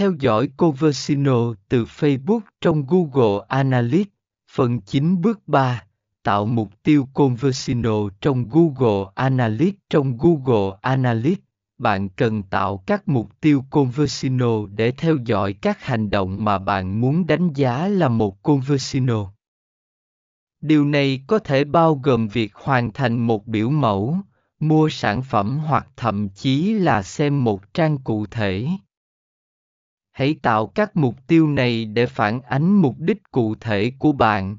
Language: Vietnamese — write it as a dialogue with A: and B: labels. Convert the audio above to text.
A: theo dõi Conversino từ Facebook trong Google Analytics. Phần 9 bước 3. Tạo mục tiêu Conversino trong Google Analytics. Trong Google Analytics, bạn cần tạo các mục tiêu Conversino để theo dõi các hành động mà bạn muốn đánh giá là một Conversino. Điều này có thể bao gồm việc hoàn thành một biểu mẫu, mua sản phẩm hoặc thậm chí là xem một trang cụ thể hãy tạo các mục tiêu này để phản ánh mục đích cụ thể của bạn.